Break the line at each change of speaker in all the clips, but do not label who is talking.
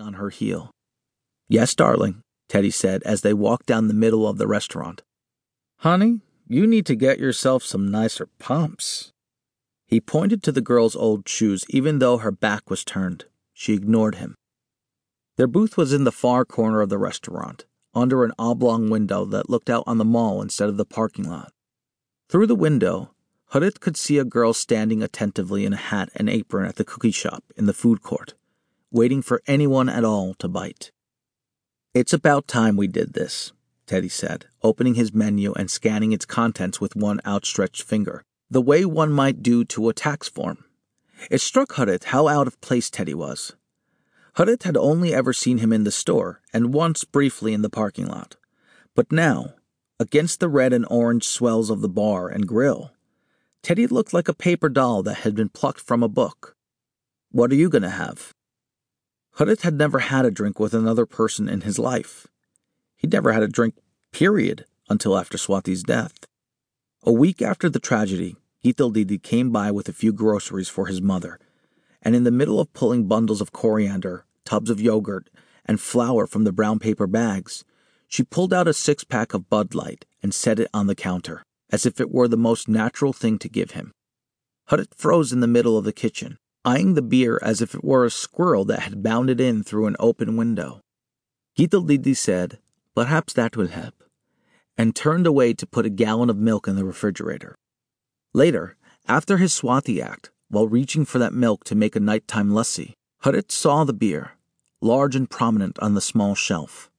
on her heel. Yes, darling, Teddy said as they walked down the middle of the restaurant. Honey, you need to get yourself some nicer pumps. He pointed to the girl's old shoes, even though her back was turned. She ignored him. Their booth was in the far corner of the restaurant, under an oblong window that looked out on the mall instead of the parking lot. Through the window, Harit could see a girl standing attentively in a hat and apron at the cookie shop in the food court, waiting for anyone at all to bite. It's about time we did this, Teddy said, opening his menu and scanning its contents with one outstretched finger, the way one might do to a tax form. It struck Harit how out of place Teddy was. Harit had only ever seen him in the store and once briefly in the parking lot. But now, against the red and orange swells of the bar and grill, Teddy looked like a paper doll that had been plucked from a book. What are you going to have? Harit had never had a drink with another person in his life. He'd never had a drink, period, until after Swati's death. A week after the tragedy, Gital Didi came by with a few groceries for his mother, and in the middle of pulling bundles of coriander, tubs of yogurt, and flour from the brown paper bags, she pulled out a six pack of Bud Light and set it on the counter as if it were the most natural thing to give him. Harit froze in the middle of the kitchen, eyeing the beer as if it were a squirrel that had bounded in through an open window. Gital Didi said, Perhaps that will help, and turned away to put a gallon of milk in the refrigerator. Later, after his Swati act, while reaching for that milk to make a nighttime lassi, Harit saw the beer, large and prominent on the small shelf.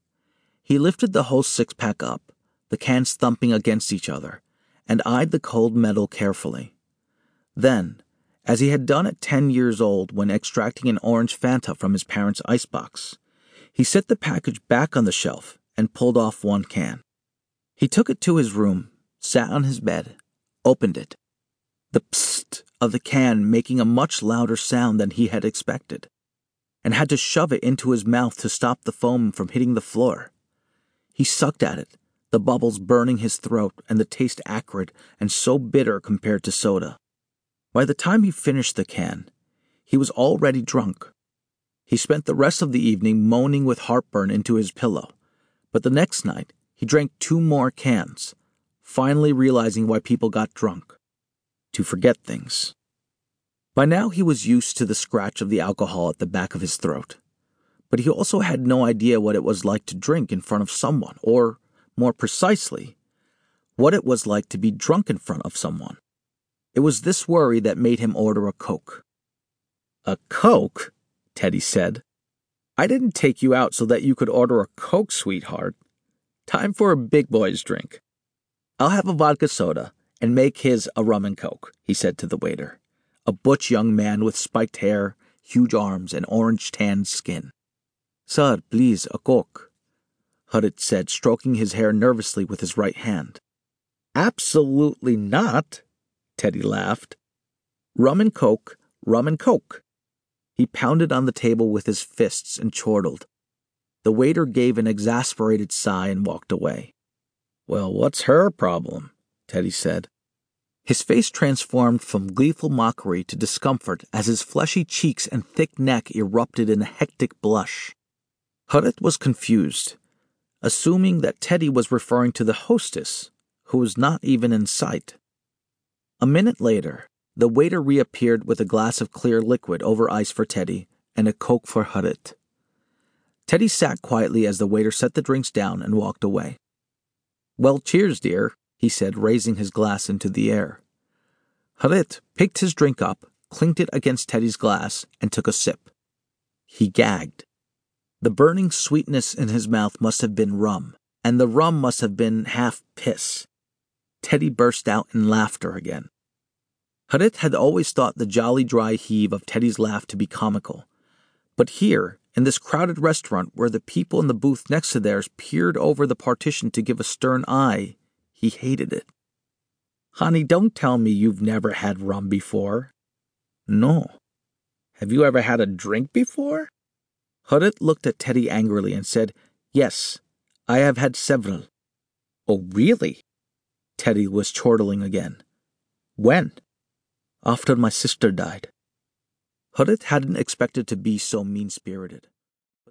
He lifted the whole six pack up, the cans thumping against each other, and eyed the cold metal carefully. Then, as he had done at ten years old when extracting an orange Fanta from his parents' icebox, he set the package back on the shelf and pulled off one can. He took it to his room, sat on his bed, opened it. The psst of the can making a much louder sound than he had expected, and had to shove it into his mouth to stop the foam from hitting the floor. He sucked at it, the bubbles burning his throat and the taste acrid and so bitter compared to soda. By the time he finished the can, he was already drunk. He spent the rest of the evening moaning with heartburn into his pillow, but the next night he drank two more cans, finally realizing why people got drunk to forget things. By now he was used to the scratch of the alcohol at the back of his throat, but he also had no idea what it was like to drink in front of someone, or more precisely, what it was like to be drunk in front of someone. It was this worry that made him order a Coke. A Coke? Teddy said. I didn't take you out so that you could order a Coke, sweetheart. Time for a big boy's drink. I'll have a vodka soda and make his a rum and coke, he said to the waiter, a butch young man with spiked hair, huge arms, and orange tanned skin. Sir, please, a coke. Harit said, stroking his hair nervously with his right hand. Absolutely not, Teddy laughed. Rum and coke, rum and coke. He pounded on the table with his fists and chortled. The waiter gave an exasperated sigh and walked away. Well, what's her problem? Teddy said. His face transformed from gleeful mockery to discomfort as his fleshy cheeks and thick neck erupted in a hectic blush. Harit was confused assuming that Teddy was referring to the hostess, who was not even in sight. A minute later, the waiter reappeared with a glass of clear liquid over ice for Teddy and a Coke for Harit. Teddy sat quietly as the waiter set the drinks down and walked away. Well, cheers, dear, he said, raising his glass into the air. Harit picked his drink up, clinked it against Teddy's glass, and took a sip. He gagged. The burning sweetness in his mouth must have been rum, and the rum must have been half piss. Teddy burst out in laughter again. Harit had always thought the jolly dry heave of Teddy's laugh to be comical. But here, in this crowded restaurant where the people in the booth next to theirs peered over the partition to give a stern eye, he hated it. Honey, don't tell me you've never had rum before. No. Have you ever had a drink before? Harit looked at Teddy angrily and said, Yes, I have had several. Oh, really? Teddy was chortling again. When? After my sister died. Harit hadn't expected to be so mean spirited.